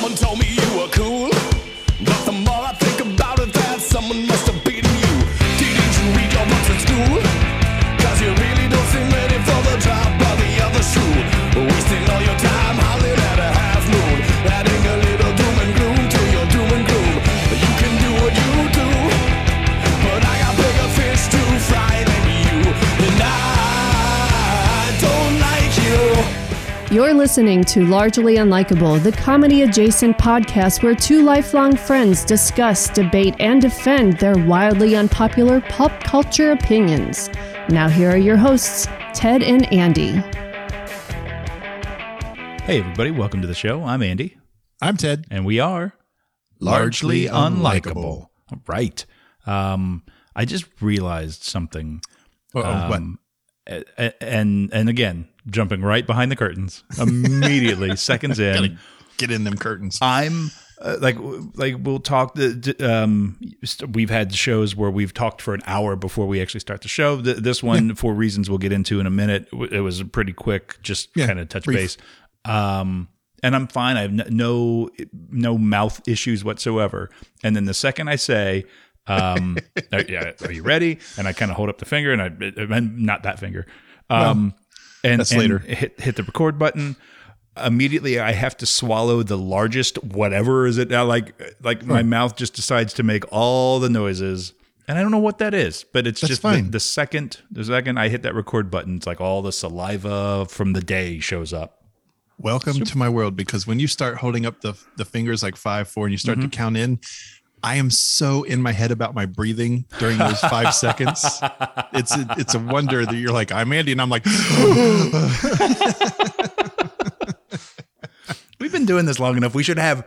Someone told me you were cool. But the more I think about it, that someone must You're listening to Largely Unlikable, the comedy adjacent podcast where two lifelong friends discuss, debate, and defend their wildly unpopular pop culture opinions. Now, here are your hosts, Ted and Andy. Hey, everybody, welcome to the show. I'm Andy, I'm Ted. and we are Largely Unlikable. All right. Um, I just realized something. Uh-oh, what? Um, a- a- and and again, jumping right behind the curtains immediately, seconds in. Gotta get in them curtains. I'm uh, like like we'll talk. The, um, st- we've had shows where we've talked for an hour before we actually start the show. Th- this one, for reasons we'll get into in a minute, it was pretty quick, just Yeah, kind of touch brief. base. Um, and I'm fine. I have n- no no mouth issues whatsoever. And then the second I say. Um, are, yeah, are you ready? And I kind of hold up the finger, and I, and not that finger. Um, and that's and later. Hit hit the record button immediately I have to swallow the largest whatever is it now like like my mouth just decides to make all the noises and I don't know what that is but it's That's just the, fine. the second the second I hit that record button it's like all the saliva from the day shows up Welcome to my world because when you start holding up the the fingers like five, four, and you start Mm-hmm. to count in, I am so in my head about my breathing during those five seconds. It's a, it's a wonder that you're like I'm Andy, and I'm like, we've been doing this long enough we should have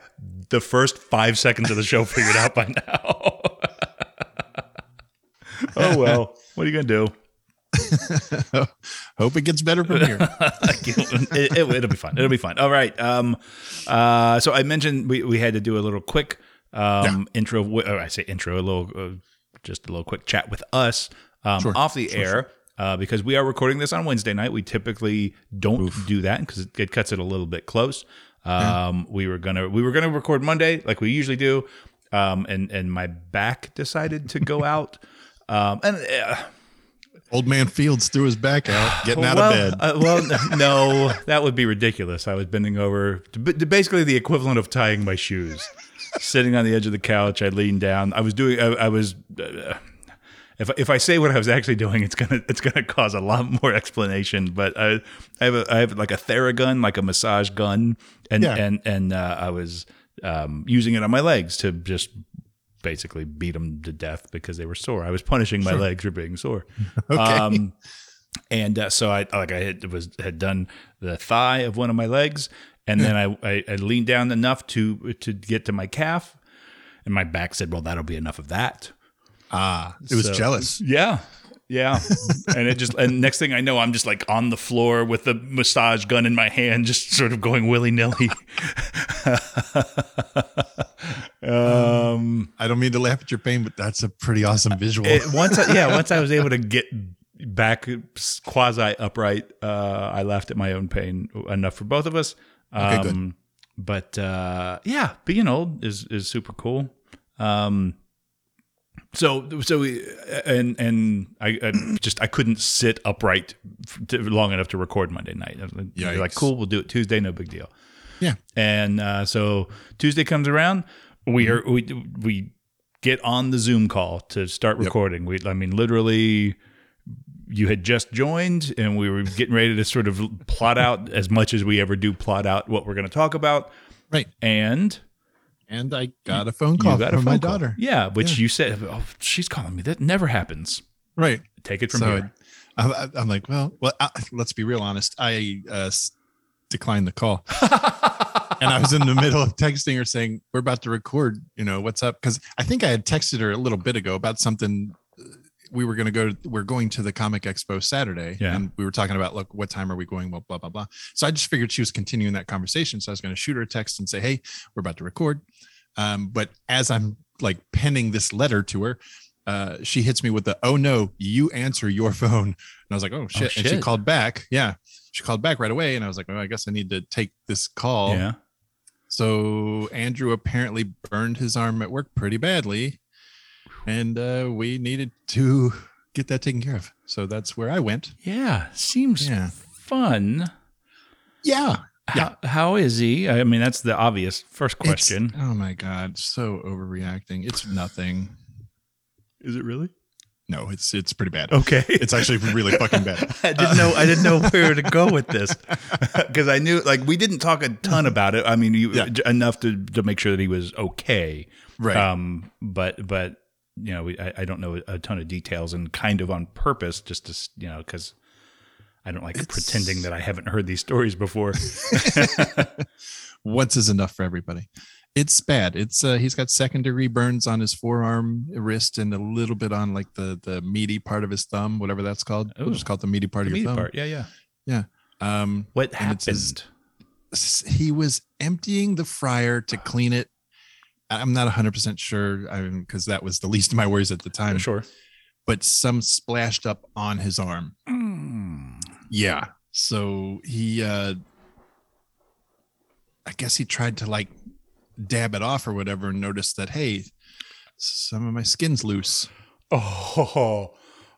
the first 5 seconds of the show figured out by now oh well what are you going to do hope it gets better from here. it, it, will be fine. It'll be fine. All right. Um, uh, so I mentioned we, we had to do a little quick um, intro. wi- Or I say intro, a little, uh, just a little quick chat with us um, Sure. off the air. Uh, because we are recording this on Wednesday night, we typically don't do that because it, it cuts it a little bit close. Um, We were gonna we were gonna record Monday like we usually do, um, and and my back decided to go out, um, and uh, Old man Fields threw his back out, getting out well, of bed. Uh, well, no, that would be ridiculous. I was bending over, to, b- basically the equivalent of tying my shoes. Sitting on the edge of the couch, I leaned down. I was doing. I, I was. Uh, if if I say what I was actually doing, it's gonna it's gonna cause a lot more explanation. But I, I have a, I have like a Theragun, like a massage gun, and Yeah. and and uh, I was um, using it on my legs to just basically beat them to death because they were sore. I was punishing my legs for being sore. okay. Um, and uh, so I like I had was had done the thigh of one of my legs, and then I, I I leaned down enough to to get to my calf, and my back said, "Well, that'll be enough of that." ah, it was so- jealous. Yeah, yeah. and it just and next thing I know, I'm just like on the floor with the massage gun in my hand, just sort of going willy nilly. um, I don't mean to laugh at your pain, but that's a pretty awesome visual. it, once I, yeah once i was able to get back quasi upright uh i laughed at my own pain enough for both of us um Okay, good. but uh yeah being old is is super cool um so so we and and I, I just I couldn't sit upright to, long enough to record Monday night. Was like, like cool, we'll do it Tuesday, no big deal. yeah. And uh, so Tuesday comes around, we are we we get on the Zoom call to start recording. We I mean literally you had just joined and we were getting ready to sort of plot out as much as we ever do plot out what we're going to talk about Right. and And I got a phone call got from phone my call. daughter. Yeah, which you said oh, she's calling me. That never happens. Right. Take it from so here. I, I- I'm like, well, well, uh, let's be real honest. I uh, declined the call, and I was in the middle of texting her saying, "We're about to record. You know, what's up?" Because I think I had texted her a little bit ago about something. We were going to go. We're going to the Comic Expo Saturday, Yeah. and we were talking about, look, what time are we going? Blah blah blah blah. So I just figured she was continuing that conversation. So I was going to shoot her a text and say, "Hey, we're about to record." Um, but as I'm like penning this letter to her, uh, she hits me with the, "Oh no, you answer your phone." And I was like, "Oh shit!" And she called back. Yeah, she called back right away, and I was like, "Oh, I guess I need to take this call." yeah. So Andrew apparently burned his arm at work pretty badly, and uh, we needed to get that taken care of. So that's where I went. Yeah, seems Yeah. fun. Yeah. How, how is he? I mean, that's the obvious first question. It's- oh my god, so overreacting. It's nothing. is it really? No, it's it's pretty bad. Okay. It's actually really fucking bad. I didn't know. I didn't know where to go with this because I knew like we didn't talk a ton about it. I mean, you, Yeah. enough to to make sure that he was okay. Right. Um. But but you know, we, I, I don't know a ton of details and kind of on purpose, just to you know, because I don't like pretending that I haven't heard these stories before. Once is enough for everybody. It's bad. It's uh he's got second degree burns on his forearm, wrist, and a little bit on like the the meaty part of his thumb, whatever that's called. We'll Ooh. just call it the meaty part the of your meaty thumb. part. Yeah. Yeah. Um What And it's his- happened? he was emptying the fryer to clean it. I'm not 100% sure because that was the least of my worries at the time. sure. But some splashed up on his arm. Mm. Yeah. So he uh I guess he tried to like dab it off or whatever and noticed that hey, some of my skin's loose. Oh.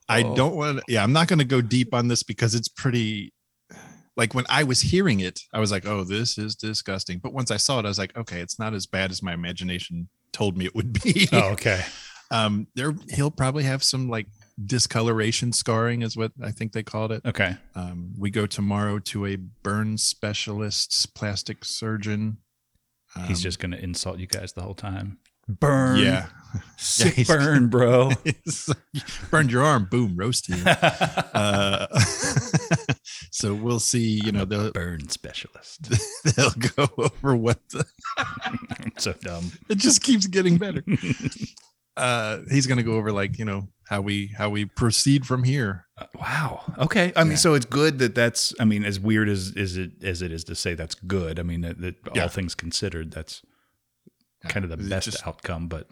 I Oh. don't want to yeah, I'm not going to go deep on this because it's pretty like when I was hearing it, I was like, "Oh, this is disgusting." But once I saw it, I was like, "Okay, it's not as bad as my imagination told me it would be." Oh, okay. um there he'll probably have some like discoloration scarring is what I think they called it. Okay. Um, we go tomorrow to a burn specialist, plastic surgeon. He's Um, just going to insult you guys the whole time. Burn. yeah, Sick he's- burn, bro. Burned your arm, boom, roasted. Uh, so we'll see. You know, they'll burn specialist. they'll go over what the, so dumb. it just keeps getting better. Uh, he's gonna go over like you know how we how we proceed from here. Uh, wow. Okay. I mean, Yeah. so it's good that that's. I mean, as weird as is it as it is to say that's good. I mean, that, that Yeah. all things considered, that's kind of the best just- outcome. But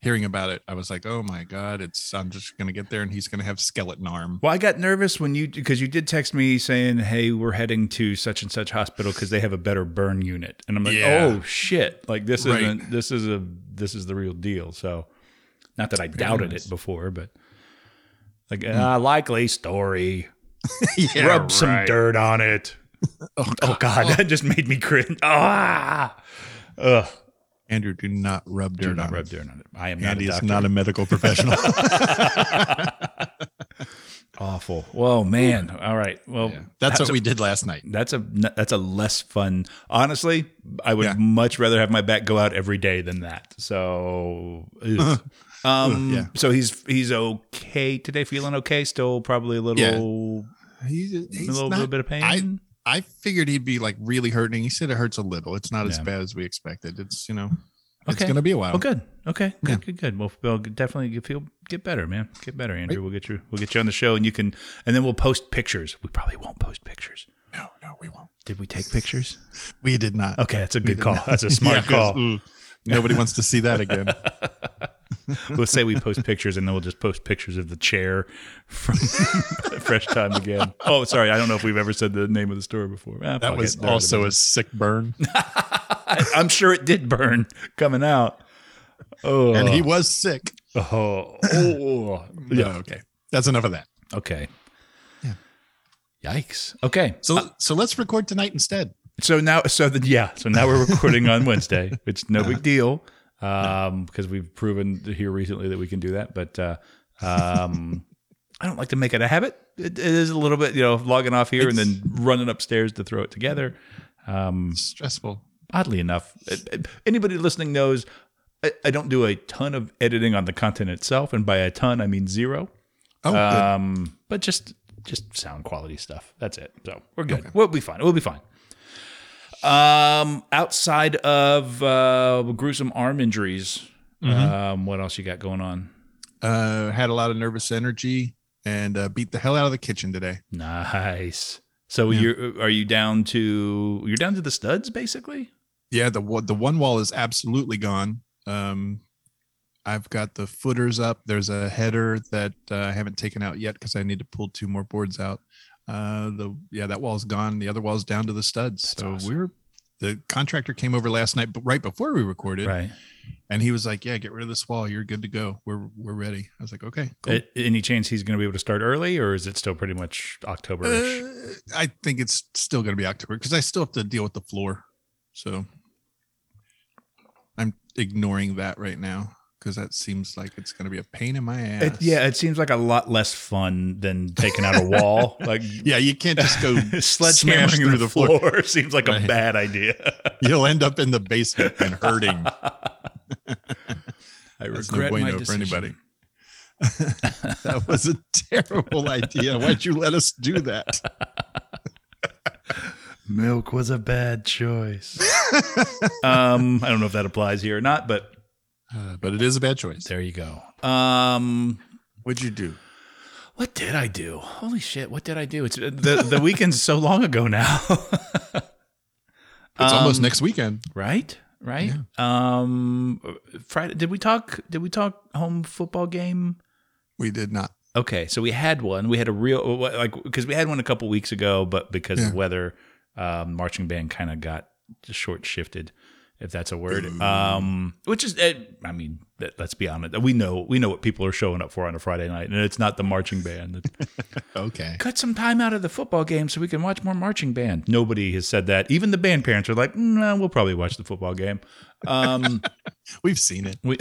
Hearing about it, I was like, oh my god, it's I'm just gonna get there and he's gonna have skeleton arm. well, I got nervous when you because you did text me saying, "Hey, we're heading to such and such hospital because they have a better burn unit," and I'm like, Yeah. "Oh shit! Like this Right. isn't this is a this is the real deal." So, not that I doubted nice. it before, but like uh, likely story. yeah, Rub some dirt on it. Oh, Oh God, that just made me cringe. Ah, ugh. Andrew, do not rub dirt. Do dirt not on rub it. dirt on it. I am not Andy a is not a medical professional. Awful. Whoa, man. All right. Well, Yeah. That's what we did last night. That's a that's a less fun. Honestly, I would Yeah. much rather have my back go out every day than that. So, ugh. um, Yeah. So he's he's okay today. Feeling okay. Still probably a little, Yeah. He's, a little, not, little bit of pain. I- I figured he'd be like really hurting. He said it hurts a little. It's not as Yeah. bad as we expected. It's you know, it's Okay. gonna be a while. Oh, good. Okay. Good. Yeah. Good. Good. Well, we'll definitely get, feel get better, man. Get better, Andrew. We'll get you. We'll get you on the show, and you can, and then we'll post pictures. We probably won't post pictures. No, no, we won't. Did we take pictures? We did not. Okay, that's a good call. not. That's a smart Yeah, call. ooh, nobody wants to see that again. we'll say we post pictures, and then we'll just post pictures of the chair from Fresh Time again. Oh, sorry, I don't know if we've ever said the name of the store before. Ah, That was it. They're out of also a sick burn, I'm sure it did burn coming out. Oh, and he was sick. Oh, oh, Yeah, okay. That's enough of that. Okay. Yeah. Yikes. Okay. So, so let's record tonight instead. So now, so the, yeah, so now we're recording on Wednesday. It's no big deal um, because we've proven here recently that we can do that. But uh, um, I don't like to make it a habit. It, it is a little bit, you know, logging off here and then running upstairs to throw it together. Um, Stressful. oddly enough, it- it- anybody listening knows I, I don't do a ton of editing on the content itself, and by a ton I mean zero. Oh, good. Um, but just just sound quality stuff. That's it. So we're good. We'll be fine. We'll be fine. Um, outside of uh, gruesome arm injuries, Mm-hmm. um, what else you got going on? uh, had a lot of nervous energy and uh, beat the hell out of the kitchen today. Nice. So Yeah. you're are you down to you're down to the studs basically? Yeah, the the one wall is absolutely gone. Um, I've got the footers up. There's a header that uh, I haven't taken out yet because I need to pull two more boards out. Uh, the yeah, that wall's gone. The other wall's down to the studs. That's so awesome. we're the contractor came over last night, but right before we recorded, Right. and he was like, "Yeah, get rid of this wall. You're good to go. We're we're ready." I was like, "Okay, cool." A- Any chance he's going to be able to start early, or is it still pretty much October? Uh, I think it's still going to be October because I still have to deal with the floor. So I'm ignoring that right now because that seems like it's going to be a pain in my ass. It, yeah, it seems like a lot less fun than taking out a wall. Like Yeah, you can't just go sledgehammering through the, floor, seems like a bad idea. You'll end up in the basement and hurting. I That's no bueno for anybody. that was a terrible idea. Why'd you let us do that? Milk was a bad choice. um, I don't know if that applies here or not, but Uh, but it is a bad choice. there you go. Um, What'd you do? what did I do? Holy shit! What did I do? It's the the weekend's so long ago now, It's almost Um, next weekend. right? Right. Um, Friday. Did we talk? Did we talk home football game? We did not. Okay, so we had one. We had a real like because we had one a couple weeks ago, but because of weather, um, marching band kind of got short shifted, if that's a word. Um, which is, eh, I mean, let- let's be honest. We know we know what people are showing up for on a Friday night, and it's not the marching band. Okay. Cut some time out of the football game so we can watch more marching band. Nobody has said that. Even the band parents are like, "No, we'll probably watch the football game." Um, We've seen it. we,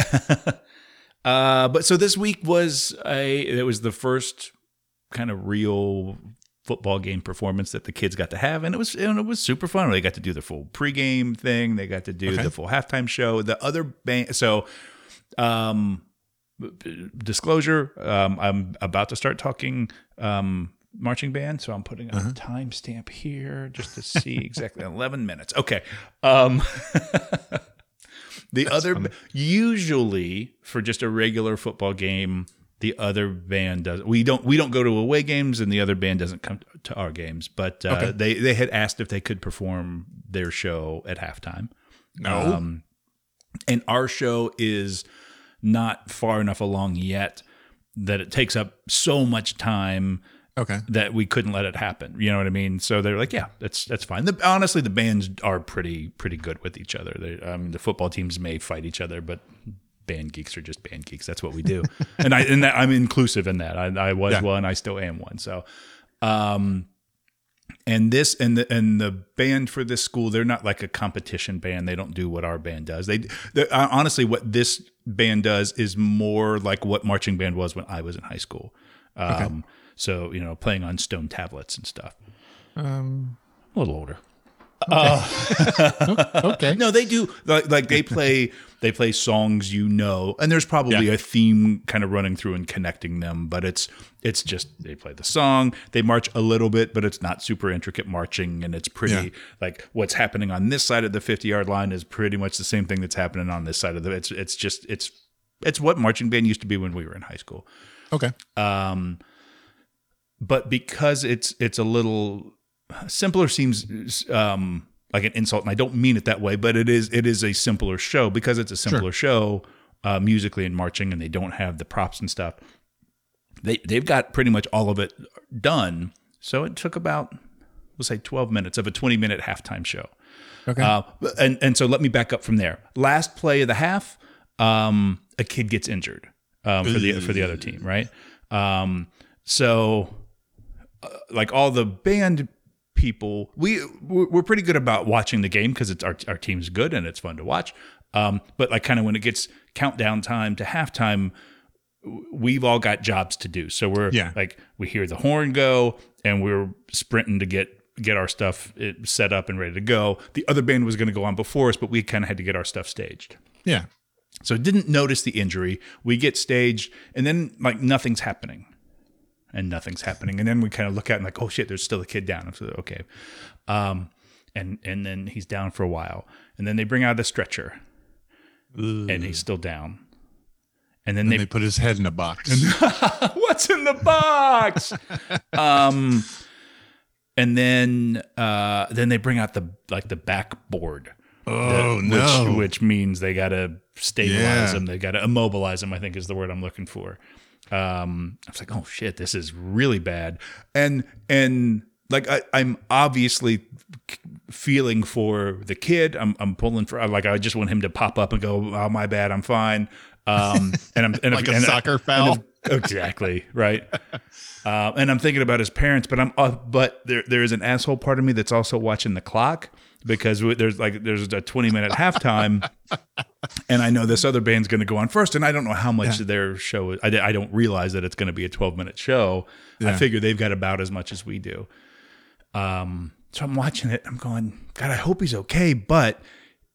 uh, but so this week was a it was the first kind of real football game performance that the kids got to have, and it was and it was super fun. They got to do the full pregame thing. They got to do Okay. the full halftime show. The other band, so um, disclosure, um, I'm about to start talking um, marching band, so I'm putting a timestamp here just to see exactly 11 minutes. Okay. Um, the other usually for just a regular football game, the other band does. We don't we don't go to away games, and the other band doesn't come to our games. But uh, Okay. they they had asked if they could perform their show at halftime. No. Um, and our show is not far enough along yet that it takes up so much time okay. that we couldn't let it happen. You know what I mean? So they're like, yeah, that's that's fine. The, honestly, the bands are pretty pretty good with each other. They, I mean, the football teams may fight each other, but band geeks are just band geeks. That's what we do. and I and that, I'm inclusive in that. I, I was Yeah. one. I still am one. So, um, and this and the and the band for this school, they're not like a competition band. They don't do what our band does. They, honestly, what this band does is more like what marching band was when I was in high school. Um, So you know, playing on stone tablets and stuff. Um, A little older. Okay. No, they do like, like they play they play songs you know, and there's probably Yeah. a theme kind of running through and connecting them, but it's it's just they play the song, they march a little bit, but it's not super intricate marching, and it's pretty Yeah. like what's happening on this side of the 50 yard line is pretty much the same thing that's happening on this side of the. It's it's just it's it's what marching band used to be when we were in high school. Okay. Um, but because it's it's a little simpler seems um, like an insult, and I don't mean it that way, but it is it is a simpler show because it's a simpler show uh, musically and marching, and they don't have the props and stuff. They they've got pretty much all of it done, so it took about we'll say twelve minutes of a twenty minute halftime show. Okay. Uh, and and so let me back up from there. Last play of the half, um, a kid gets injured um, for the for the other team, right? Um, so, uh, like all the band people, we we're pretty good about watching the game because it's our our team's good and it's fun to watch. Um, but like kind of when it gets countdown time to halftime, we've all got jobs to do. So we're Yeah. like we hear the horn go and we're sprinting to get get our stuff eh, set up and ready to go. The other band was going to go on before us, but we kind of had to get our stuff staged. yeah. So didn't notice the injury. We get staged and then like nothing's happening. And nothing's happening. And then we kind of look at and like, oh shit, there's still a kid down. So okay. Um and and then he's down for a while. And then they bring out a stretcher. And he's still down. And then And they they put his head in a box. what's in the box um and then uh then they bring out the like the backboard oh which, no. which means they gotta stabilize Yeah. them they gotta immobilize them i think is the word i'm looking for um i was like oh shit this is really bad and and like I, i'm obviously feeling for the kid. I'm I'm pulling for like I just want him to pop up and go, "Oh, my bad, I'm fine." Um, and I'm and Like if- a and- soccer and foul. if- exactly right. Uh, and I'm thinking about his parents, but I'm uh, but there there is an asshole part of me that's also watching the clock because we- there's like there's a 20 minute halftime, and I know this other band's going to go on first, and I don't know how much their show. Is, I I don't realize that it's going to be a 12 minute show. I figure they've got about as much as we do. Um, so I'm watching it. I'm going, God, I hope he's okay, but.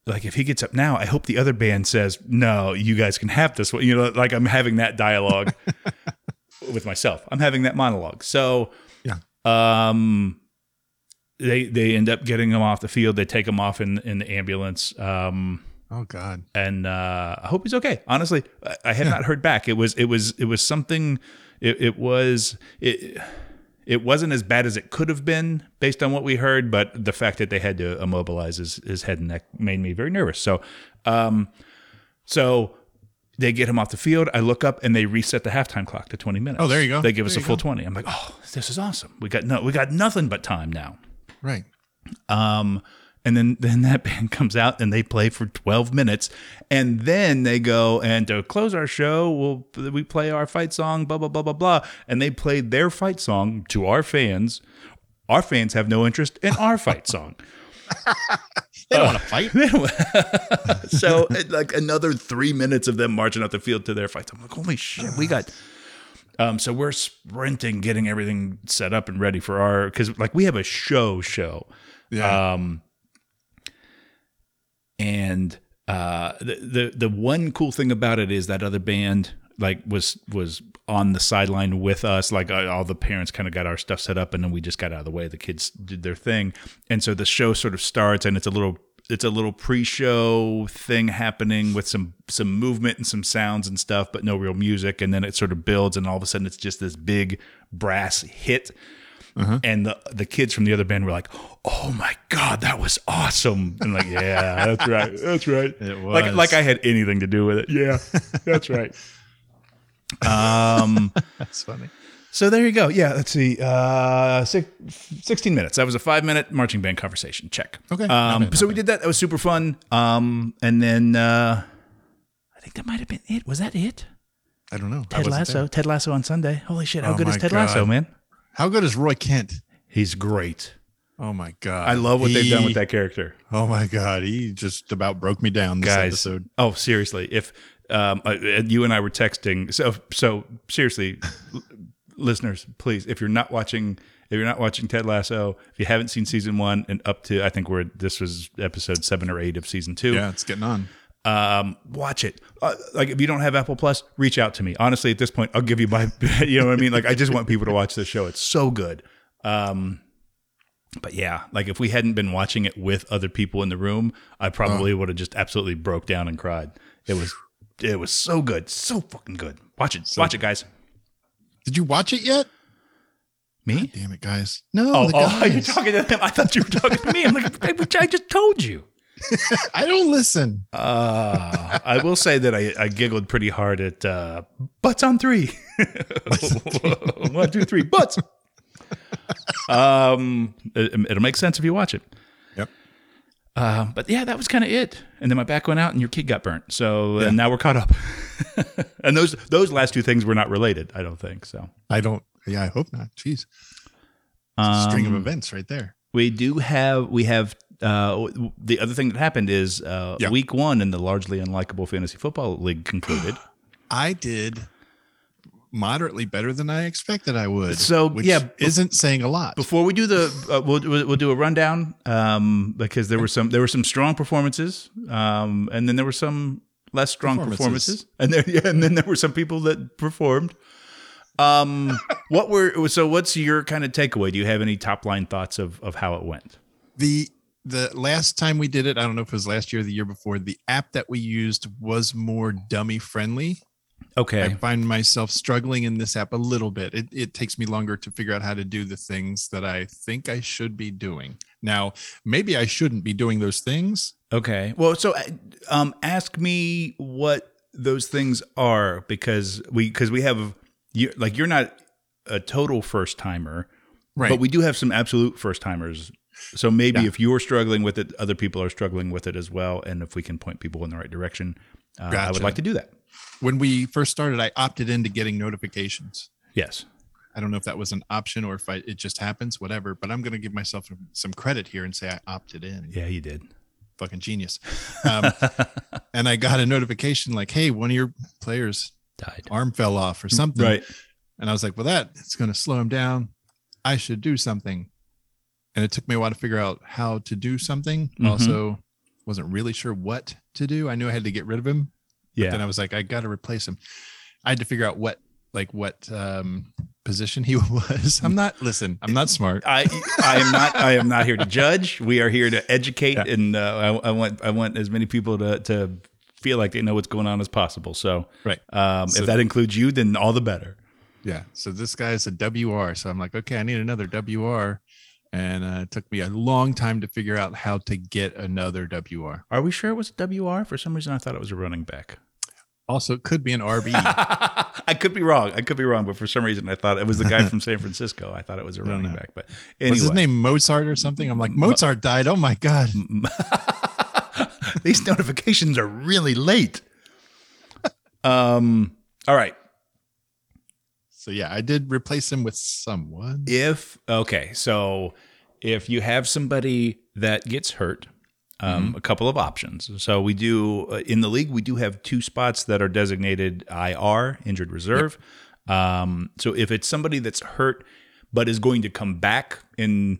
Like if he gets up now, I hope the other band says, "No, you guys can have this one." You know, like I'm having that dialogue with myself. I'm having that monologue. So, Yeah. um, they they end up getting him off the field. They take him off in in the ambulance. Um, Oh God. and uh, I hope he's okay. Honestly, I, I have not heard back. It was it was it was something. It, it was it. It wasn't as bad as it could have been based on what we heard, but the fact that they had to immobilize his, his head and neck made me very nervous. So, um, so they get him off the field. I look up and they reset the halftime clock to 20 minutes. Oh, there you go. They give us a full go. 20. I'm like, oh, this is awesome. We got no, we got nothing but time now. Right. Um, and then then that band comes out and they play for 12 minutes, and then they go and to close our show, we'll we play our fight song, blah blah blah blah blah, and they played their fight song to our fans. Our fans have no interest in our fight song. They don't want to fight. so like another three minutes of them marching out the field to their fights. I'm like, holy shit, we got. Um, so we're sprinting, getting everything set up and ready for our because like we have a show show. Yeah. Um, and uh, the, the the one cool thing about it is that other band like was was on the sideline with us. Like uh, all the parents kind of got our stuff set up, and then we just got out of the way. The kids did their thing, and so the show sort of starts, and it's a little it's a little pre-show thing happening with some some movement and some sounds and stuff, but no real music. And then it sort of builds, and all of a sudden it's just this big brass hit. And the the kids from the other band were like, "Oh my god, that was awesome!" And like, "Yeah, that's right, that's right." It Like was. like I had anything to do with it. Yeah, that's right. Um. That's funny. So there you go. Yeah. Let's see. Uh, six, 16 minutes. That was a five minute marching band conversation. Check. Okay, not Um, bad, not so we did that. That was super fun. Um, and then uh, I think that might have been it. Was that it? I don't know. I Ted wasn't Lasso. there. Ted Lasso on Sunday. Holy shit! How Oh good is my Ted Lasso, God. man? How good is Roy Kent? He's great. Oh my God. I love what they've done with He- that character. Oh my God. He just about broke me down this guys. episode. Oh, seriously, if um, uh, you and I were texting, so so seriously, listeners, please, if you're not watching, if you're not watching Ted Lasso, if you haven't seen season one and up to, I think we're this was episode seven or eight of season two. Yeah, it's getting on. Um, watch it. Uh, like if you don't have Apple Plus, reach out to me. Honestly, at this point, I'll give you my. You know what I mean? Like I just want people to watch this show. It's so good. Um, but yeah, like if we hadn't been watching it with other people in the room, I probably would have just absolutely broke down and cried. It was, it was so good, so fucking good. Watch it, watch it, guys. Did you watch it yet? Me? Damn it, guys. No, Oh, the oh, guys. are you talking to them? I thought you were talking to me. I'm like, I just told you. I don't listen. Uh, I will say that I, I giggled pretty hard at uh, butts on three. One, two, three, butts. um, it, it'll make sense if you watch it. Yep. Um, but yeah, that was kind of it. And then my back went out, and your kid got burnt. So Yeah. and now we're caught up. and those those last two things were not related. I don't think so. I don't. Yeah, I hope not. Jeez. A string of Um, events right there. We do have we have uh, the other thing that happened is uh, Yeah. week one in the largely unlikable fantasy football league concluded. I did moderately better than I expected I would. So, which yeah, isn't saying a lot. Before we do the, uh, we'll, we'll we'll do a rundown um, because there were some there were some strong performances, um, and then there were some less strong performances, Performances. and there yeah, and then there were some people that performed. Um, what were so? What's your kind of takeaway? Do you have any top line thoughts of of how it went? the the last time we did it, I don't know if it was last year or the year before, the app that we used was more dummy friendly. I find myself struggling in this app a little bit. It, it takes me longer to figure out how to do the things that I think I should be doing. Now, maybe I shouldn't be doing those things. okay. Well, so uh, um, ask me what those things are because we because we have you like you're not a total first timer. Right. But we do have some absolute first timers So maybe Yeah. if you're struggling with it, other people are struggling with it as well. And if we can point people in the right direction, uh, I would like to do that. When we first started, I opted into getting notifications. Yes. I don't know if that was an option or if I, it just happens, whatever. But I'm going to give myself some credit here and say I opted in. Yeah, you did. Fucking genius. Um, and I got a notification like, "Hey, one of your players' Died. arm fell off or something." Right. And I was like, "Well, that it's going to slow him down. I should do something." And it took me a while to figure out how to do something. Mhm. Also, wasn't really sure what to do. I knew I had to get rid of him. Yeah. Then I was like, I got to replace him. I had to figure out what, like, what um, position he was. I'm not. Listen, I'm not smart. I I am not I am not here to judge. We are here to educate, Yeah. and uh, I, I want I want as many people to to feel like they know what's going on as possible. So, Right. um, So- if that includes you, then all the better. Yeah. So this guy's a WR. So I'm like, okay, I need another WR. And uh, it took me a long time to figure out how to get another WR. Are we sure it was a WR? For some reason, I thought it was a running back. Also, it could be an RB. I could be wrong. I could be wrong, but for some reason, I thought it was the guy from San Francisco. I thought it was a running back. But Was his name Mozart or something? I'm like, Mozart died. Oh my God. these notifications are really late. Um. All right. So yeah, I did replace him with someone. if okay so if you have somebody that gets hurt um, a couple of options. So we do uh, in the league we do have two spots that are designated ir injured reserve. Um, so if it's somebody that's hurt but is going to come back in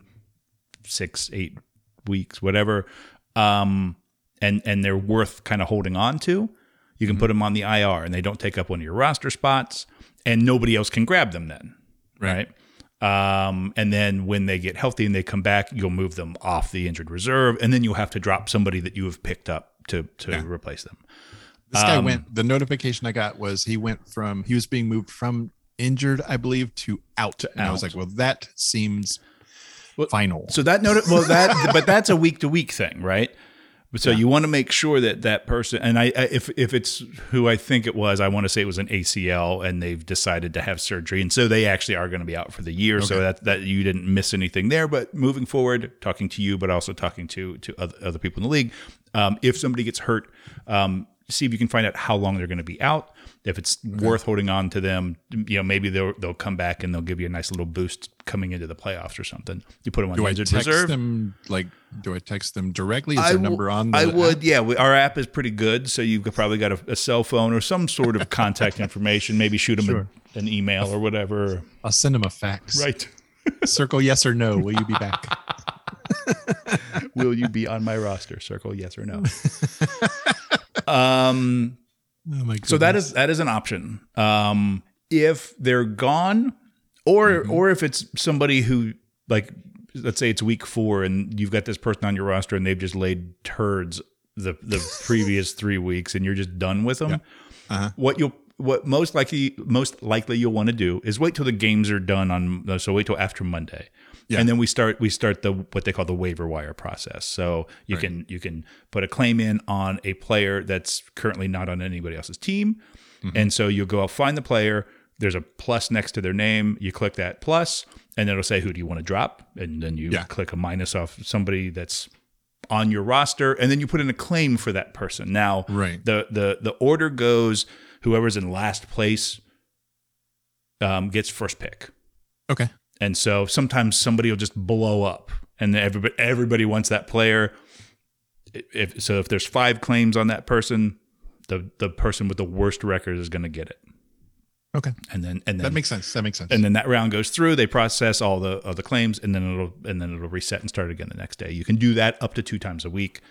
six eight weeks whatever um, and and they're worth kind of holding on to you can put them on the ir and they don't take up one of your roster spots and nobody else can grab them then right? Um, and then when they get healthy and they come back, you'll move them off the injured reserve, and then you'll have to drop somebody that you have picked up to to Yeah. replace them. This guy Um, went. The notification I got was he went from he was being moved from injured, I believe, to out. and I was like, well, that seems Well, final. So that note, well, that but that's a week to week thing, right? So you want to make sure that that person, and I, I, if if it's who I think it was, I want to say it was an ACL, and they've decided to have surgery, and so they actually are going to be out for the year. So that that you didn't miss anything there. But moving forward, talking to you, but also talking to to other, other people in the league, um, if somebody gets hurt, um, see if you can find out how long they're going to be out. If it's worth holding on to them, you know, maybe they'll they'll come back and they'll give you a nice little boost coming into the playoffs or something. You put them on do the I text reserve. them? Like, do I text them directly? Is I their w- number on? The I would, app? yeah. We, our app is pretty good, so you've probably got a, a cell phone or some sort of contact information. Maybe shoot them Sure. a, an email or whatever. I'll send them a fax. Right? Circle yes or no. Will you be back? Will you be on my roster? Circle yes or no. um. Oh my So that is that is an option. Um, if they're gone, or Mm-hmm. or if it's somebody who like, let's say it's week four and you've got this person on your roster and they've just laid turds the the previous three weeks and you're just done with them. Uh-huh. What you'll what most likely most likely you'll want to do is wait till the games are done on so wait till after Monday. Yeah. And then we start we start the what they call the waiver wire process. So you can you can put a claim in on a player that's currently not on anybody else's team. Mm-hmm. And so you'll go out, find the player. There's a plus next to their name. You click that plus, and it'll say who do you want to drop, and then you Yeah. click a minus off somebody that's on your roster, and then you put in a claim for that person. Now, Right. the the the order goes whoever's in last place um, gets first pick. okay. And so sometimes somebody will just blow up, and everybody everybody wants that player. If so, if there's five claims on that person, the the person with the worst record is going to get it. Okay. And then and then That makes sense. That makes sense. and then that round goes through. They process all the all the claims, and then it'll and then it'll reset and start again the next day. You can do that up to two times a week.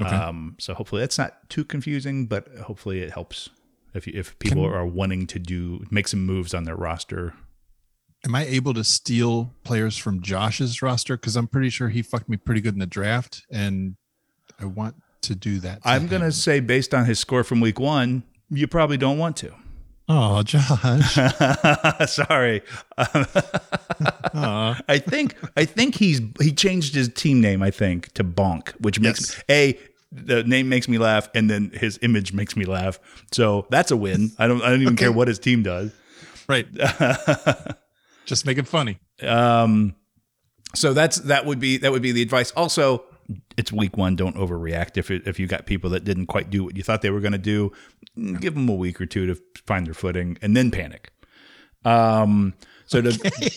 Okay. Um, so hopefully that's not too confusing, but hopefully it helps if if people Can- are wanting to do make some moves on their roster. Am I able to steal players from Josh's roster? Because I'm pretty sure he fucked me pretty good in the draft, and I want to do that. to I'm gonna say based on his score from week one, you probably don't want to. Oh, Josh. Sorry. I think I think he's he changed his team name. I think to Bonk, which makes Yes. a the name makes me laugh, and then his image makes me laugh. So that's a win. I don't I don't even Okay. care what his team does. right. Just make it funny. Um, so that's that would be that would be the advice. Also, it's week one. Don't overreact. If it, if you got people that didn't quite do what you thought they were going to do, give them a week or two to find their footing, and then panic. Um. So the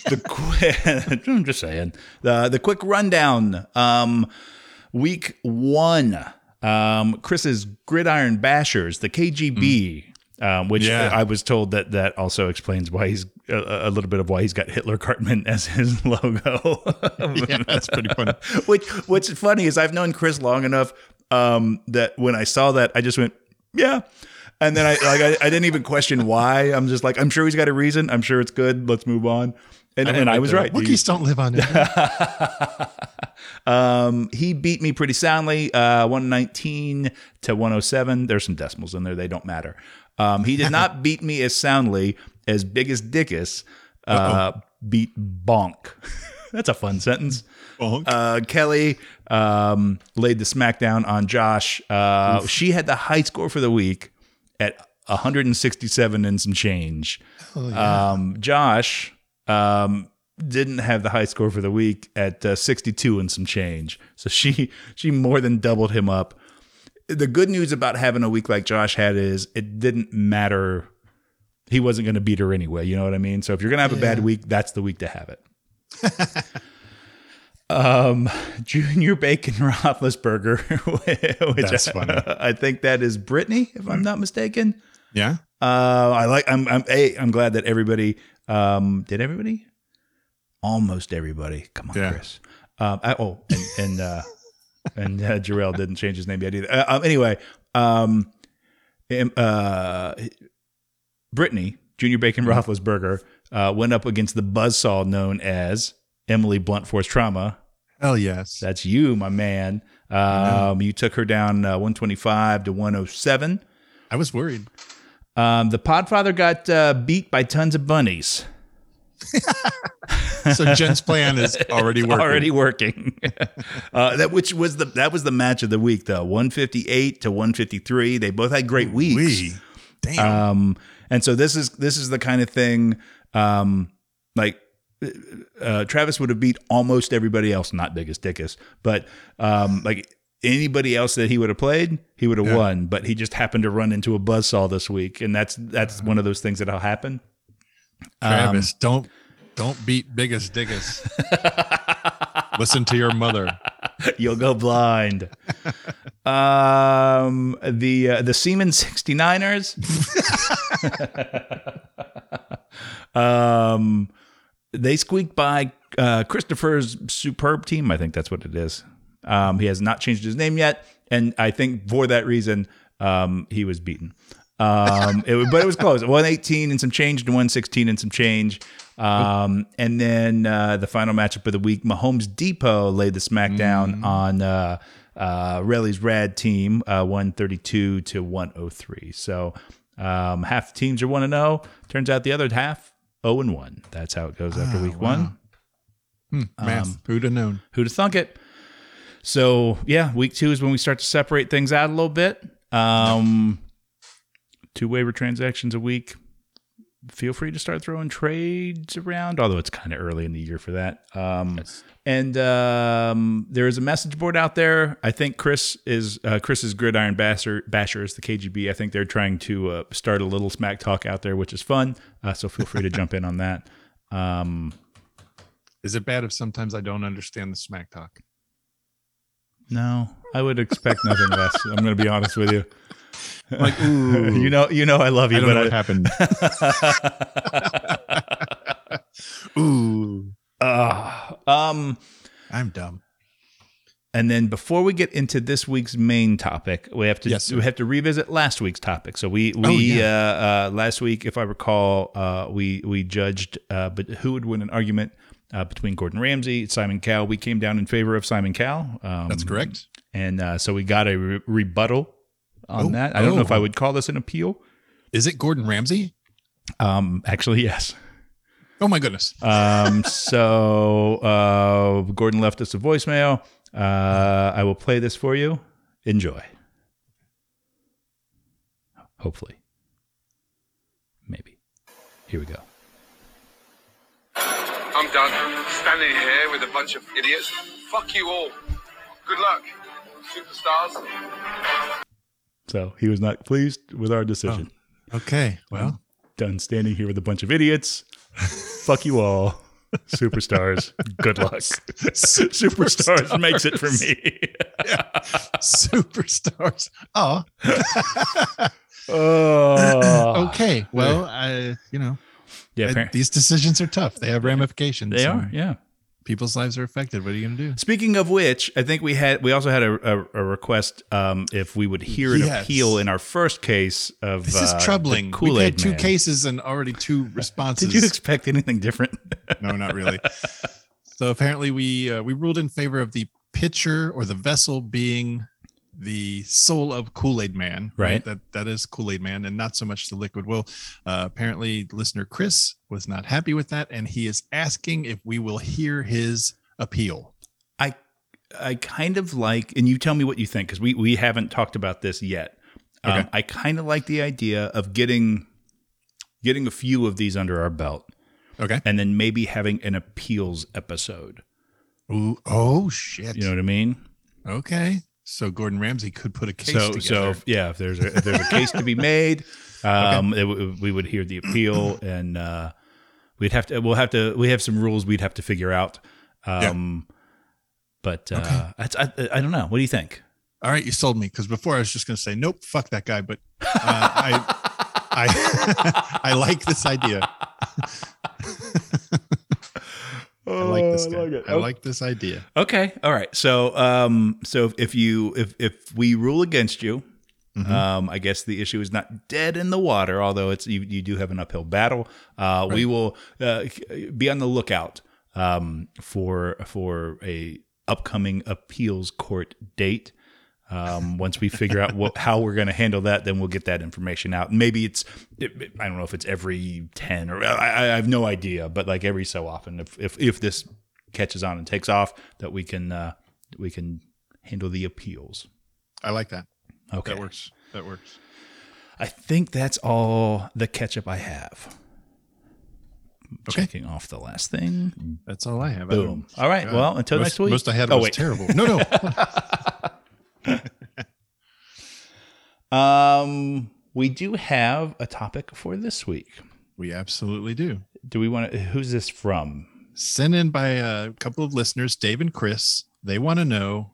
the quick, I'm just saying the the quick rundown. Um, week one. Um, Chris's Gridiron Bashers, the KGB. Um, which Yeah. I was told that that also explains why he's a, a little bit of why he's got Hitler Cartman as his logo. Yeah, that's pretty funny. Which what's funny is I've known Chris long enough um, that when I saw that I just went yeah, and then I like I, I didn't even question why. I'm just like I'm sure he's got a reason. I'm sure it's good. Let's move on. And, and I was right. He- Wookiees don't live on it. um, he beat me pretty soundly, uh, 119 to 107. There's some decimals in there; they don't matter. Um, he did not beat me as soundly as Biggest Dickus uh, beat Bonk. That's a fun sentence. Bonk. Uh, Kelly um, laid the smackdown on Josh. Uh, she had the high score for the week at 167 and some change. um, Josh um, didn't have the high score for the week at uh, 62 and some change. So she she more than doubled him up. The good news about having a week like Josh had is it didn't matter. He wasn't going to beat her anyway. You know what I mean? So if you're going to have a bad week, that's the week to have it. um, Junior Bacon Roethlisberger, which That's I, funny. I think that is Brittany, if I'm not mistaken. yeah. Uh, I like. I'm. I'm. A. I'm glad that everybody. Um. Did everybody? Almost everybody. Come on, Yeah. Chris. Um. I, oh, and and uh, and uh, Jarrell didn't change his name yet either. Uh, um, anyway. Um. um, Uh. Brittany Junior Bacon Roethlisberger uh, went up against the buzzsaw known as Emily Blunt Force Trauma. Hell yes. That's you, my man. Um, you took her down uh, 125 to 107. I was worried. Um, the Podfather got uh, beat by tons of bunnies. So Jen's plan is already working. Already working. uh, that which was the that was the match of the week though. 158 to 153. They both had great weeks. We. Damn. Um, and so this is this is the kind of thing um, like uh, Travis would have beat almost everybody else, not biggest dickus, but um, like anybody else that he would have played, he would have Yeah. won. But he just happened to run into a buzzsaw this week, and that's that's one of those things that'll happen. Travis, don't don't beat biggest diggest. Listen to your mother. You'll go blind. um, the uh, the Siemens 69ers. um, they squeaked by uh, Christopher's superb team. I think that's what it is. Um, he has not changed his name yet, and I think for that reason, um, he was beaten. Um, it, but it was close. 118 and some change to 116 and some change. Um, and then uh, the final matchup of the week, Mahomes Depot laid the smackdown on uh, uh, Relly's Rad team, uh, 132 to 103. So um, half the teams are 1 and 0. Turns out the other half 0 and 1. That's how it goes after week one. Math. Who'd have known? Who'd have thunk it? So yeah, week two is when we start to separate things out a little bit. Um, two waiver transactions a week. Feel free to start throwing trades around, although it's kind of early in the year for that. Um, And um, there is a message board out there. I think Chris is uh, Chris's Gridiron Basher, Basher is the KGB. I think they're trying to uh, start a little smack talk out there, which is fun. Uh, so feel free to jump in on that. Um, Is it bad if sometimes I don't understand the smack talk? No, I would expect nothing less. I'm going to be honest with you. Like, ooh, You know, you know, I love you, I don't know what happened. ooh, I, uh, um, I'm dumb. and then before we get into this week's main topic, we have to Yes, we have to revisit last week's topic. So we Oh, we uh, uh, last week, if I recall, uh, we we judged, uh, but who would win an argument uh, between Gordon Ramsay, Simon Cowell. We came down in favor of Simon Cowell. Um, That's correct. and uh, so we got a re- rebuttal on Oh, that. I don't know if oh. I would call this an appeal. Is it Gordon Ramsay? Um, actually, yes. Oh my goodness. Um, so uh, Gordon left us a voicemail. Uh, I will play this for you. Enjoy. Hopefully. Maybe. Here we go. I'm I'm done. Standing here with a bunch of idiots. Fuck you all. Good luck, superstars. So he was not pleased with our decision. Oh, okay. Well, Done standing here with a bunch of idiots. Fuck you all. Superstars. Good luck. Superstars makes it for me. superstars. Oh, oh. okay. Well, I, you know, Yeah, these decisions are tough. They have ramifications. they are. Yeah. People's lives are affected. What are you going to do? Speaking of which, I think we had we also had a, a, a request um, if we would hear an Yes. appeal in our first case of This uh, is troubling. the We've Kool-Aid had two Man. cases and already two responses. Did you expect anything different? no, not really. so apparently, we uh, we ruled in favor of the pitcher or the vessel being the soul of Kool Aid Man. Right. That that is Kool Aid Man, and not so much the liquid. Well, uh, apparently, listener Chris was not happy with that, and he is asking if we will hear his appeal. I I kind of like, and you tell me what you think because we we haven't talked about this yet. Um, Okay. I kind of like the idea of getting getting a few of these under our belt, Okay. and then maybe having an appeals episode. Ooh, oh shit. You know what I mean? Okay. So Gordon Ramsay could put a case so together. so if- yeah, if there's a, if there's a case to be made, um, it w- we would hear the appeal, and uh, we'd have to we'll have to we have some rules we'd have to figure out. Um, But uh, that's, I I don't know. What do you think? All right, you sold me because before I was just going to say nope, fuck that guy, but uh, I, I, I like this idea. I like this. guy. I like this idea. Okay. All right. So, um, so if you if if we rule against you, Mm-hmm. um, I guess the issue is not dead in the water, although it's you, you do have an uphill battle. Uh, We will uh, be on the lookout um, for for a upcoming appeals court date. Um, once we figure out what, how we're going to handle that, then we'll get that information out. Maybe it's, it, I don't know if it's every 10 or I, I have no idea, but like every so often, if, if, if this catches on and takes off, that we can, uh, we can handle the appeals. I like that. Okay. That works. That works. I think that's all the ketchup I have. Okay. Checking off the last thing. That's all I have. Boom. don't- All right. God. Well, until most, next week. Most I had Oh, was wait. terrible. No, no. Um, we do have a topic for this week. we absolutely do. Do we want to? Who's this from? Sent in by a couple of listeners, Dave and Chris. They want to know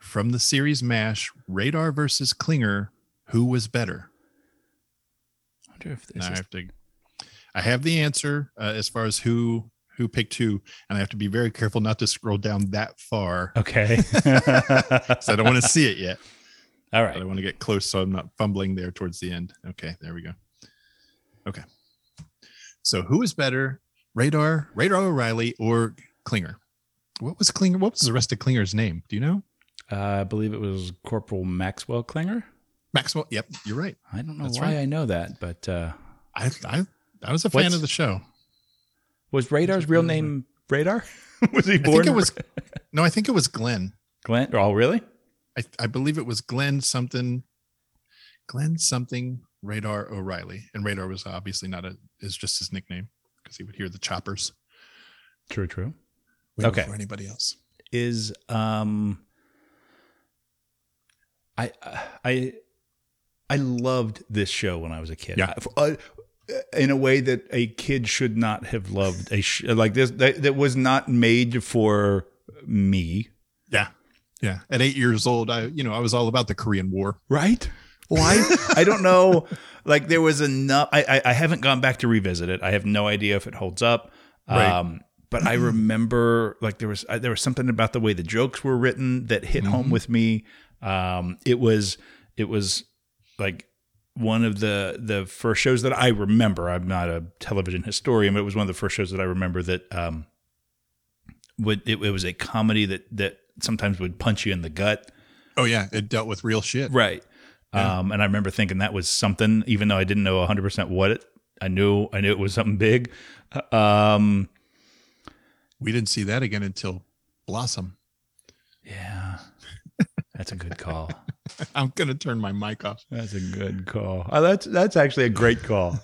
from the series MASH, Radar versus Klinger, who was better? I wonder if this Now I have to. I have the answer uh, as far as who who picked who, and I have to be very careful not to scroll down that far. okay. So I don't want to see it yet. All right. But I want to get close so I'm not fumbling there towards the end. Okay, there we go. Okay. So who is better, Radar, Radar O'Reilly, or Klinger? What was Klinger? What was the rest of Klinger's name? Do you know? Uh, I believe it was Corporal Maxwell Klinger. Maxwell. Yep, you're right. I don't know That's why right. I know that, but uh, I I, I was a fan What's- of the show. Was Radar's real name Radar? was he born? I born? think it was no, I think it was Glenn. Glenn. Oh, really? I, I believe it was Glenn something, Glenn something Radar O'Reilly, and Radar was obviously not a is just his nickname because he would hear the choppers. True. True. way Okay. before anybody else. is um I I I loved this show when I was a kid. Yeah. I- uh, in a way that a kid should not have loved a sh- like this that, that was not made for me, Yeah, yeah. At eight years old, I you know I was all about the Korean War. right? Why? I don't know. Like there was enough. I, I I haven't gone back to revisit it. I have no idea if it holds up. Right. Um, but I remember like there was uh, there was something about the way the jokes were written that hit home with me. Um, it was it was like one of the the first shows that I remember. I'm not a television historian, but it was one of the first shows that I remember that um, would it, it was a comedy that that sometimes would punch you in the gut. Oh yeah, it dealt with real shit. Right. Um, and I remember thinking that was something, even though I didn't know 100% what it, I knew, I knew it was something big. Um, We didn't see that again until Blossom. yeah, that's a good call. I'm gonna turn my mic off. That's a good call. Oh, that's, that's actually a great call.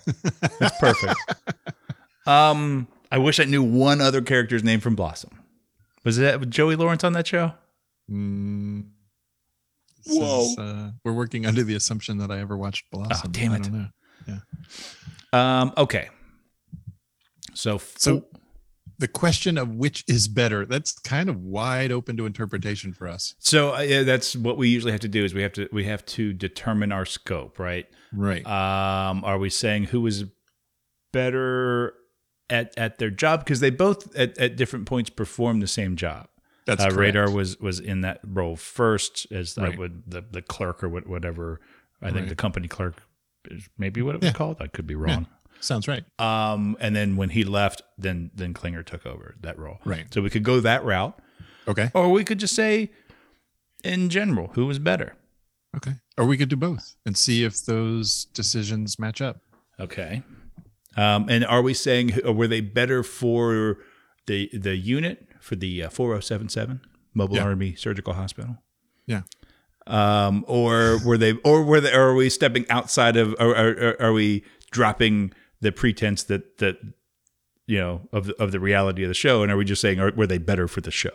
That's perfect. Um, I wish I knew one other character's name from Blossom. Was that Joey Lawrence on that show? Mm, Whoa. is, uh, we're working under the assumption that I ever watched Blossom. damn I it. don't know. Um, okay. So, So the question of which is better, that's kind of wide open to interpretation for us. so uh, yeah, that's what we usually have to do is we have to we have to determine our scope, right? Right. Um, are we saying who is better at at their job because they both at, at different points perform the same job? that's uh. Radar was was in that role first as I Right. would the the clerk or whatever. I think Right. the company clerk is maybe what it was Yeah. called. I could be wrong. Sounds right. Um, and then when he left, then then Klinger took over that role. Right. So we could go that route, Okay. or we could just say, in general, who was better. Okay. Or we could do both and see if those decisions match up. Okay. Um, and are we saying were they better for the the unit for the uh, 4077 Mobile Yeah. Army Surgical Hospital? Yeah. Um, or were they, or were they, or are we stepping outside of, or, or, or are we dropping the pretense that that you know of of the reality of the show, and are we just saying, are, were they better for the show?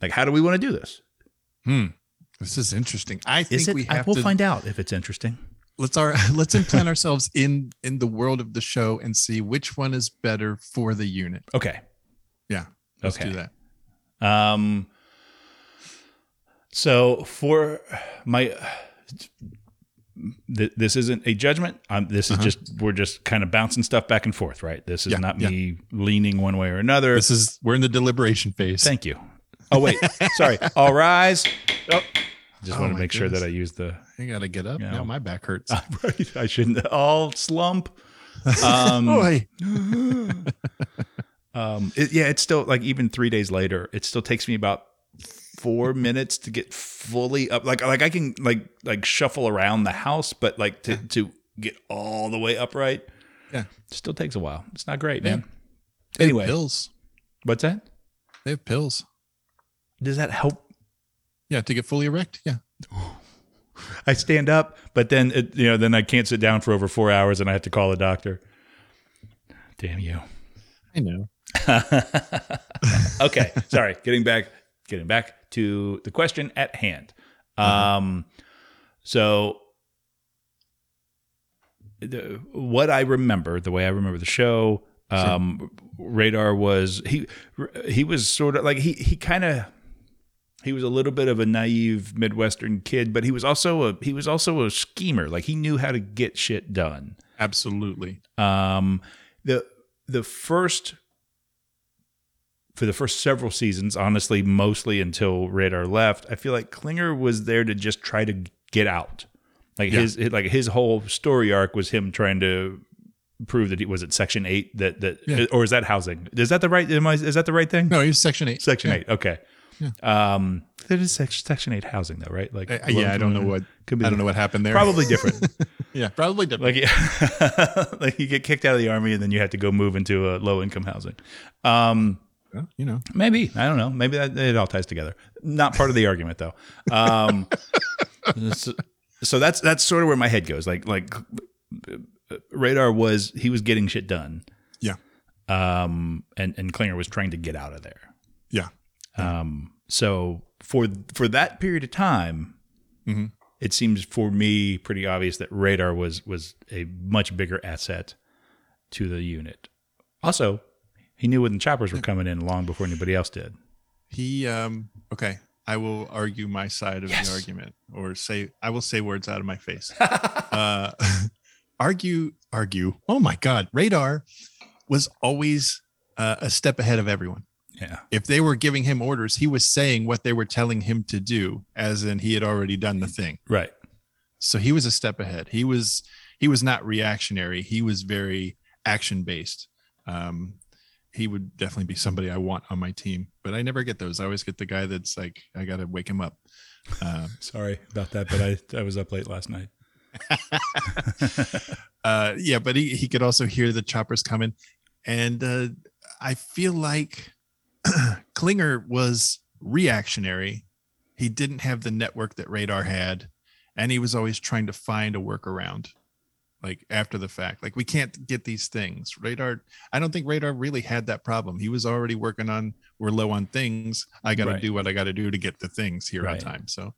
Like, how do we want to do this? Hmm. This is interesting. I think we I have will to find out if it's interesting. let's our let's implant ourselves in in the world of the show and see which one is better for the unit. Okay. Yeah. Let's Okay. do that. Um. So for my, th- this isn't a judgment. Um, this is just we're just kind of bouncing stuff back and forth, right? This is Uh-huh. Yeah, not me leaning one way or another. This is we're in the deliberation phase. Thank you. Oh wait, sorry. All rise. Oh, just Oh, wanted to make sure that. I use the. I gotta get up. Yeah. Now my back hurts. Right, I shouldn't. All slump. Um, Boy. Um, it, yeah, it's still like even three days later, it still takes me about four minutes to get fully up. Like, like I can like like shuffle around the house, but like to to get all the way upright, Yeah. it still takes a while. It's not great, Yeah. man. Anyway, pills. what's that? They have pills. Does that help? Yeah, to get fully erect. Yeah. I stand up, but then it, you know, then I can't sit down for over four hours, and I have to call a doctor. Damn you. I know. okay sorry getting back getting back to the question at hand. Um so the, what i remember the way i remember the show um radar was he he was sort of like he he kind of he was a little bit of a naive midwestern kid but he was also a he was also a schemer. Like he knew how to get shit done. Absolutely. um, the the first for the first several seasons, honestly, mostly until Radar left, I feel like Klinger was there to just try to get out. Like Yeah. his like his whole story arc was him trying to prove that he was it Section Eight that that Yeah. or is that housing? Is that the right? Am I, is that the right thing? No, he was section eight. Section Yeah. Eight. Okay. Um, that is section, Eight housing though, right? Like, Uh, yeah, I don't know what Could be I don't know what happened there. Probably different. Yeah, probably different. like yeah, like you get kicked out of the army and then you have to go move into a low income housing um Well, you know. maybe i don't know maybe that it all ties together not part of the argument though um so, so that's that's sort of where my head goes like like radar was he was getting shit done Yeah. um and and klinger was trying to get out of there Yeah. um, so for for that period of time, Mm-hmm. it seems for me pretty obvious that radar was was a much bigger asset to the unit. Also, he knew when the choppers were coming in long before anybody else did. He um okay. I will argue my side of Yes. the argument or say I will say words out of my face. uh argue argue. Oh my god, radar was always uh, a step ahead of everyone. Yeah, If they were giving him orders, he was saying what they were telling him to do as in he had already done the thing. right. So he was a step ahead. He was he was not reactionary. He was very action based. Um, he would definitely be somebody I want on my team, but I never get those. I always get the guy that's like, I got to wake him up. Uh, Sorry about that, but I I was up late last night. uh, yeah, but he, he could also hear the choppers coming. And uh, I feel like Klinger was reactionary. He didn't have the network that Radar had, and he was always trying to find a workaround. Like after the fact. Like we can't get these things. Radar, I don't think Radar really had that problem. He was already working on we're low on things. I got to Right. do what I got to do to get the things here on time. So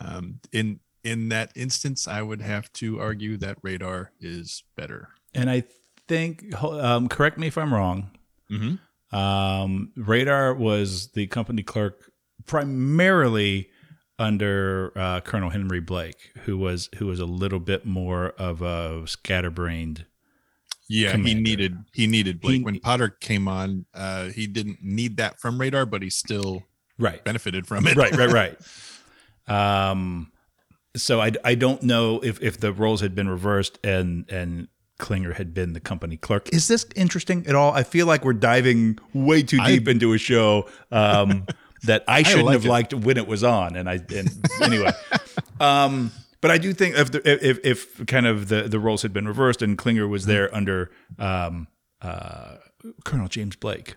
um in in that instance, I would have to argue that Radar is better. And I think, um, correct me if I'm wrong. Mm-hmm. Um, Radar was the company clerk primarily under uh, Colonel Henry Blake, who was who was a little bit more of a scatterbrained. Yeah, he needed he needed Blake He- when Potter came on. Uh, he didn't need that from Radar, but he still Right. benefited from it. right, right, right. Um, so I, I don't know if, if the roles had been reversed and and Klinger had been the company clerk. Is this interesting at all? I feel like we're diving way too I- deep into a show um, that I shouldn't like have it. liked when it was on. And I and anyway, um, but I do think if the, if if kind of the the roles had been reversed and Klinger was there under um, uh, Colonel James Blake.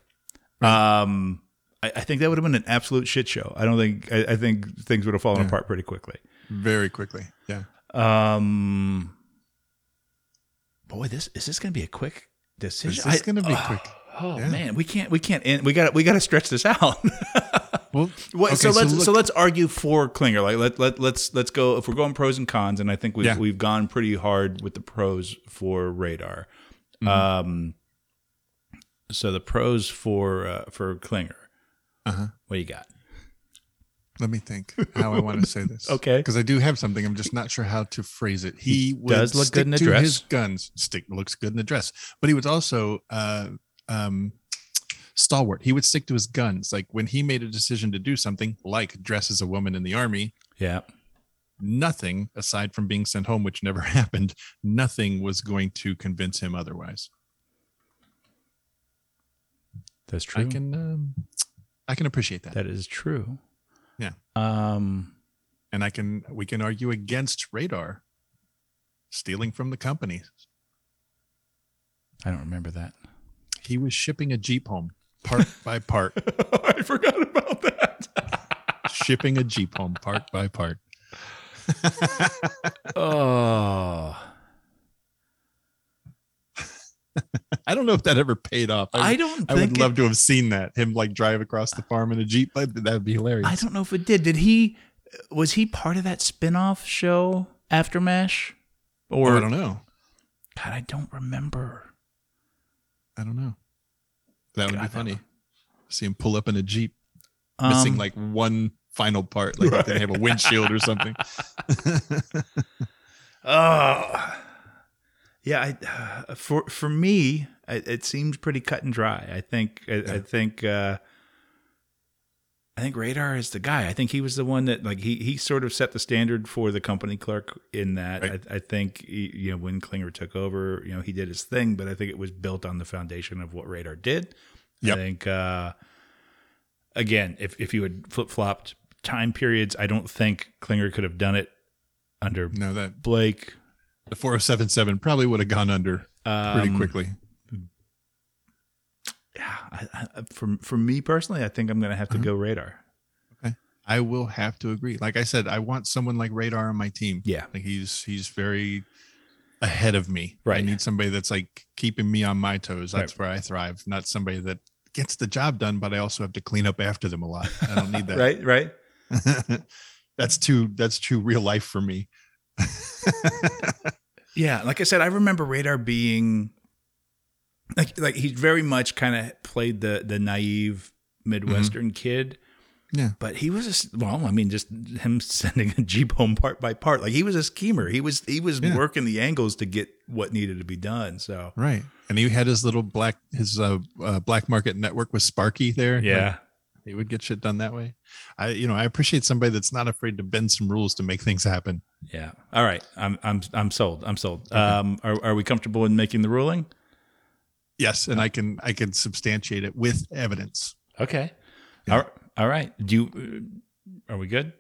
Um, I, I think that would have been an absolute shit show. I don't think I, I think things would have fallen apart pretty quickly. very quickly. Yeah. Um, boy, this is this going to be a quick decision? Is I- going to be quick. Oh Yeah. man, we can't we can't end, we got we got to stretch this out. Well, What, okay, so let's so, look- let's argue for Klinger. Like let let let's let's go if we're going pros and cons, and I think we've Yeah. we've gone pretty hard with the pros for Radar. Mm-hmm. Um, so the pros for uh, for Klinger. Uh-huh. What do you got? let me think how I want to say this. Okay. Because I do have something. I'm just not sure how to phrase it. He, would does look good in a dress. His guns stick looks good in a dress, but he was also uh, um, stalwart. He would stick to his guns. Like when he made a decision to do something, like dress as a woman in the army, Yeah, nothing aside from being sent home, which never happened. Nothing was going to convince him otherwise. that's true. I can, um, I can appreciate that. that is true. Yeah. Um. and I can we can argue against radar stealing from the company. I don't remember that. He was shipping a Jeep home part by part, I forgot about that. shipping a Jeep home part by part. oh, I don't know if that ever paid off. I don't. I would it- love to have seen that him like drive across the farm in a Jeep. That would be hilarious. I don't know if it did. Did he? Was he part of that spin-off show Aftermash? Or Oh, I don't know. God, I don't remember. I don't know. That would God, be funny. See him pull up in a Jeep, missing Um, like one final part, like it didn't have a windshield or something. Oh, yeah. I, uh, for for me, it, it seems pretty cut and dry. I think. I, I think. Uh, I think Radar is the guy. I think he was the one that like he he sort of set the standard for the company clerk in that. Right. I, I think he, you know when Klinger took over, you know he did his thing, but I think it was built on the foundation of what Radar did. Yep. I think uh, again, if if you had flip flopped time periods, I don't think Klinger could have done it under no, that Blake. the 4077 probably would have gone under pretty Um, quickly. Yeah, I, I, for for me personally, I think I'm going to have to Uh-huh. go Radar. Okay, I will have to agree. Like I said, I want someone like Radar on my team. Yeah. Like he's he's very ahead of me. Right, I need somebody that's like keeping me on my toes. That's Right. where I thrive. Not somebody that gets the job done, but I also have to clean up after them a lot. I don't need that. Right, right. that's too that's too real life for me. Yeah, like I said, I remember Radar being like like he very much kind of played the the naive Midwestern kid. Yeah. But he was a, s- well, I mean, just him sending a Jeep home part by part. Like he was a schemer. He was he was Yeah. working the angles to get what needed to be done. So Right. And he had his little black his uh, uh black market network with Sparky there. yeah, Like, he would get shit done that way. I you know, I appreciate somebody that's not afraid to bend some rules to make things happen. yeah. All right, I'm I'm I'm sold. I'm sold. Um, are are we comfortable in making the ruling? Yes, and I can I can substantiate it with evidence. Okay. All right. All right. Do you? uh, Are we good?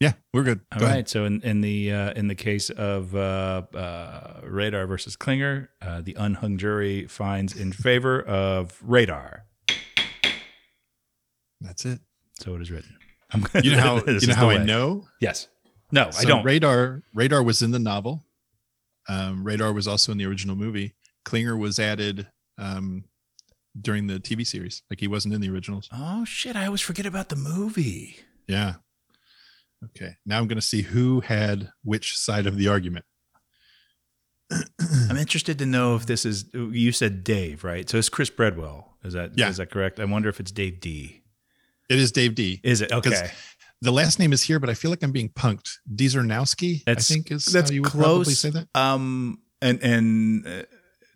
Yeah, we're good. All Go right. ahead. So in in the uh, in the case of uh, uh, Radar versus Klinger, uh, the unhung jury finds in favor of Radar. That's it. So it is written. I'm You know how you know how I know? Yes. No, I don't. Radar radar was in the novel. Um, Radar was also in the original movie. Klinger was added um, during the TV series. Like he wasn't in the originals. Oh shit! I always forget about the movie. Yeah. Okay. Now I'm going to see who had which side of the argument. I'm interested to know if this is. You said Dave, right? So it's Chris Bredwell. Is that Yeah. is that correct? I wonder if it's Dave D. It is Dave D. Is it okay? The last name is here, but I feel like I'm being punked. Dizernowski, I That's think is that's how you would probably say that. Um, and and uh,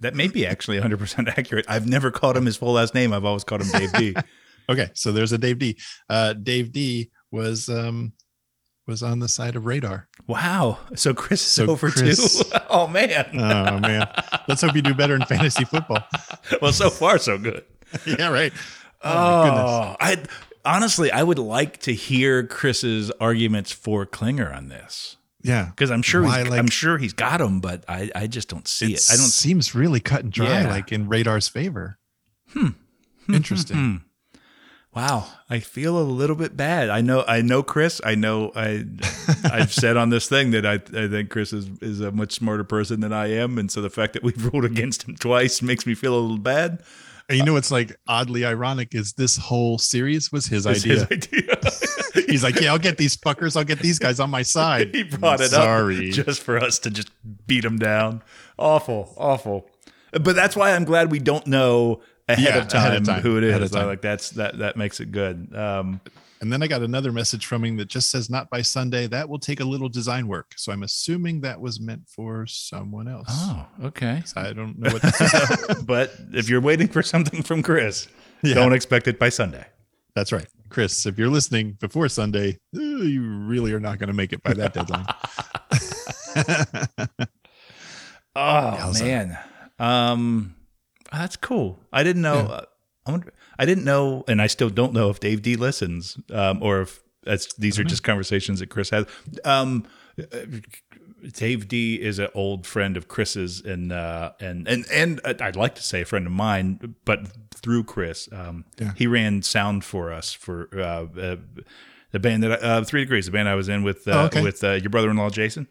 that may be actually 100 percent accurate. I've never called him his full last name. I've always called him Dave D. Okay, so there's a Dave D. Uh, Dave D was um, was on the side of Radar. wow. So Chris is So over Chris- two. oh man. Oh man, let's hope you do better in fantasy football. well, so far so good. yeah, right. Oh, my goodness. Oh, I honestly, I would like to hear Chris's arguments for Klinger on this Yeah, because I'm sure Why, he's, like- I'm sure he's got them, but I, I just don't see it. I don't. seems really cut and dry, Yeah. like in Radar's favor. Hmm. hmm Interesting. Hmm, hmm. Wow, I feel a little bit bad. I know, I know, Chris. I know, I, I've said on this thing that I, I think Chris is is a much smarter person than I am, and so the fact that we've ruled against him twice makes me feel a little bad. And you know what's like oddly ironic is this whole series was his It's idea. his idea. He's like, yeah, I'll get these fuckers. I'll get these guys on my side. he brought it Sorry. up just for us to just beat him down. Awful, awful. But that's why I'm glad we don't know ahead, Yeah, of, time ahead of time. who it is. Ahead of time. Like that's that that makes it good. Um, And then I got another message from him that just says not by Sunday. That will take a little design work. So I'm assuming that was meant for someone else. oh, okay. I don't know what this is. But if you're waiting for something from Chris, Yeah. don't expect it by Sunday. That's right. Chris, if you're listening before Sunday, uh, you really are not going to make it by that deadline. Oh Yowza. man, um, that's cool. I didn't know. Uh, I wonder. I didn't know, and I still don't know if Dave D listens, um, or if these are just conversations that Chris has. Um, uh, Dave D is an old friend of Chris's, and uh, and and and I'd like to say a friend of mine, but through Chris, um, Yeah. he ran sound for us for uh, uh, the band that I, uh, Three Degrees, the band I was in with uh, Oh, okay. with uh, your brother-in-law Jason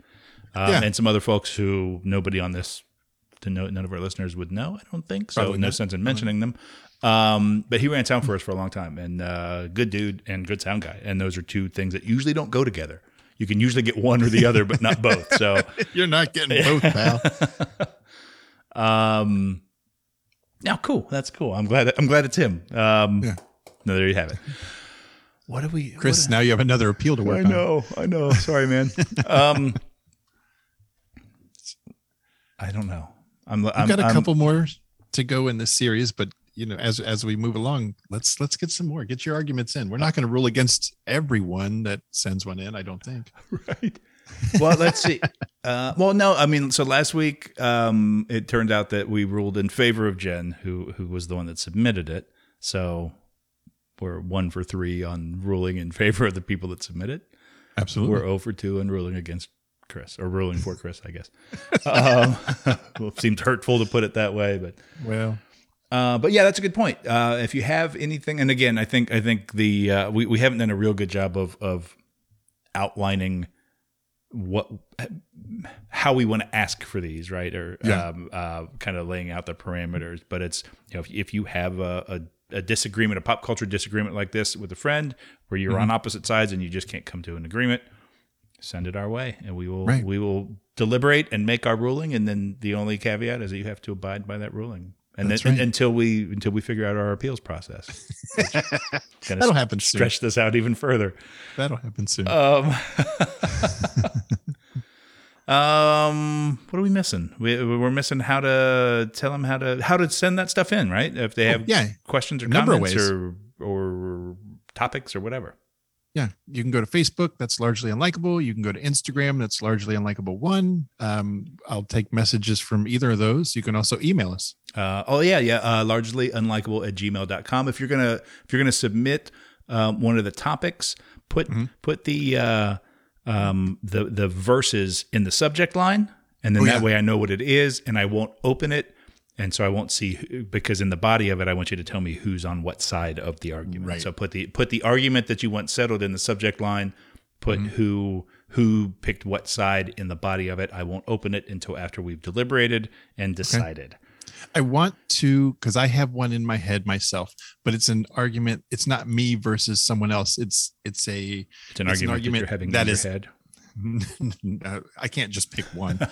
um, Yeah. and some other folks who nobody on this to know none of our listeners would know. I don't think so. Probably no not. sense in mentioning them. Um, but he ran sound for us for a long time, and uh, good dude and good sound guy. And those are two things that usually don't go together. You can usually get one or the other, but not both. So, you're not getting both, pal. um, now cool. That's cool. I'm glad. I'm glad it's him. Um, Yeah. No, there you have it. What do we, Chris, what- now you have another appeal to work I on. know, I know. Sorry, man. Um, I don't know. I'm. I've I'm got a I'm- couple more to go in this series, but you know, as as we move along, let's let's get some more. Get your arguments in. We're not going to rule against everyone that sends one in. I don't think. right. Well, let's see. Uh, well, no, I mean, so last week um, it turned out that we ruled in favor of Jen, who who was the one that submitted it. So we're one for three on ruling in favor of the people that submitted. Absolutely. We're 0 for 2 and ruling against Chris, or ruling for Chris, I guess. um, well, it seems hurtful to put it that way, but well, Uh, but yeah, that's a good point. Uh, if you have anything, and again, I think I think the uh, we we haven't done a real good job of of outlining what how we want to ask for these, right? Or Yeah. um, uh, kind of laying out the parameters. But it's you know if, if you have a, a, a disagreement, a pop culture disagreement like this with a friend, where you're Mm-hmm. on opposite sides and you just can't come to an agreement, send it our way, and we will Right. we will deliberate and make our ruling. And then the only caveat is that you have to abide by that ruling. And That's then right. until we until we figure out our appeals process, That'll happen soon. Stretch this out even further. that'll happen soon. Um, um, what are we missing? We, we're missing how to tell them how to how to send that stuff in, right? If they have Oh, yeah. questions or number comments or or topics or whatever. Yeah, you can go to Facebook. That's largely unlikable. You can go to Instagram. That's largely unlikable. One. Um, I'll take messages from either of those. You can also email us. Uh, oh yeah, yeah. Uh, largely unlikable at gmail.com. If you're gonna if you're gonna submit um, one of the topics, put Mm-hmm. put the uh, um, the the verses in the subject line, and then Oh, that yeah. way I know what it is, and I won't open it, and so I won't see who- because in the body of it, I want you to tell me who's on what side of the argument. Right. So put the put the argument that you want settled in the subject line. Put Mm-hmm. who who picked what side in the body of it. I won't open it until after we've deliberated and decided. I want to because I have one in my head myself, but it's an argument. It's not me versus someone else. It's it's a It's an argument, that you're having that in is- your head. I can't just pick one.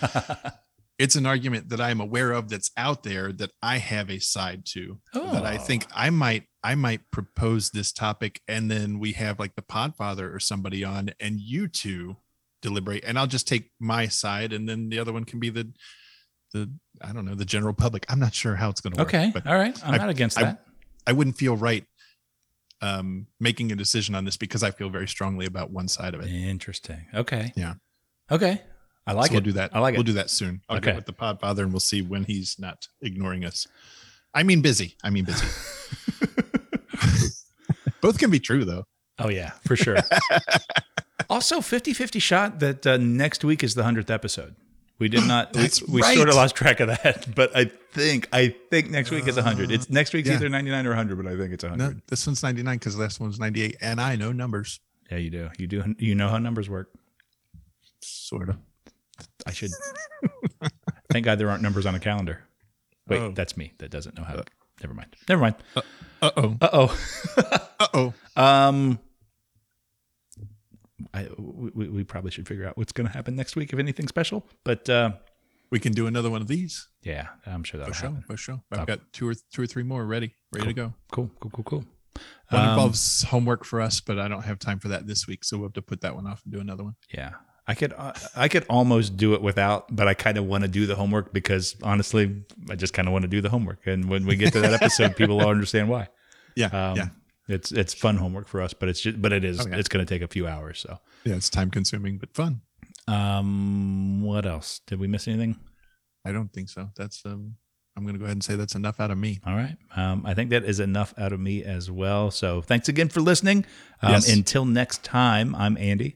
it's an argument that I'm aware of that's out there that I have a side to that I think I might I might propose this topic and then we have like the podfather or somebody on and you two deliberate and I'll just take my side and then the other one can be the the I don't know the general public. I'm not sure how it's going to work. Okay. All right. I'm I- not against I- that. I wouldn't feel right um making a decision on this because I feel very strongly about one side of it. Interesting. Okay. Yeah. Okay. I like So it. We'll do that. I like We'll it. do that soon. I'll Okay. get with the podfather and we'll see when he's not ignoring us. I mean busy. I mean busy. Both can be true though. Oh yeah, for sure. also, 50-50 shot that uh, next week is the hundredth episode. We did not. we we right. sort of lost track of that, but I think I think next week is hundred. It's next week's yeah. either ninety nine or hundred, but I think it's No, hundred. this one's 99 because the last one's 98. And I know numbers. Yeah, you do. You do. You know how numbers work. Sort of. I should. Thank God there aren't numbers on a calendar. Wait, Oh. that's me. That doesn't know how. to Never mind. Never mind. Uh-oh. Uh oh. Uh-oh. Um, I we, we- probably should figure out what's going to happen next week if anything special. But uh, We can do another one of these. yeah, I'm sure that'll For sure. happen. For sure. I've Okay. got two or two or three more ready, ready to go. Cool, cool, cool, cool. One Um, involves homework for us, but I don't have time for that this week, so we'll have to put that one off and do another one. Yeah, I could uh, I could almost do it without, but I kind of want to do the homework because honestly, I just kind of want to do the homework. And when we get to that episode, people will understand why. Yeah. Um, yeah. It's it's fun homework for us, but it's just but it is Oh, yeah. it's going to take a few hours. So, Yeah. It's time consuming, but fun. um, what else? Did we miss anything? I don't think so. That's um I'm gonna go ahead and say that's enough out of me. All right. Um, I think that is enough out of me as well. So thanks again for listening. Um, Yes. Until next time, I'm Andy,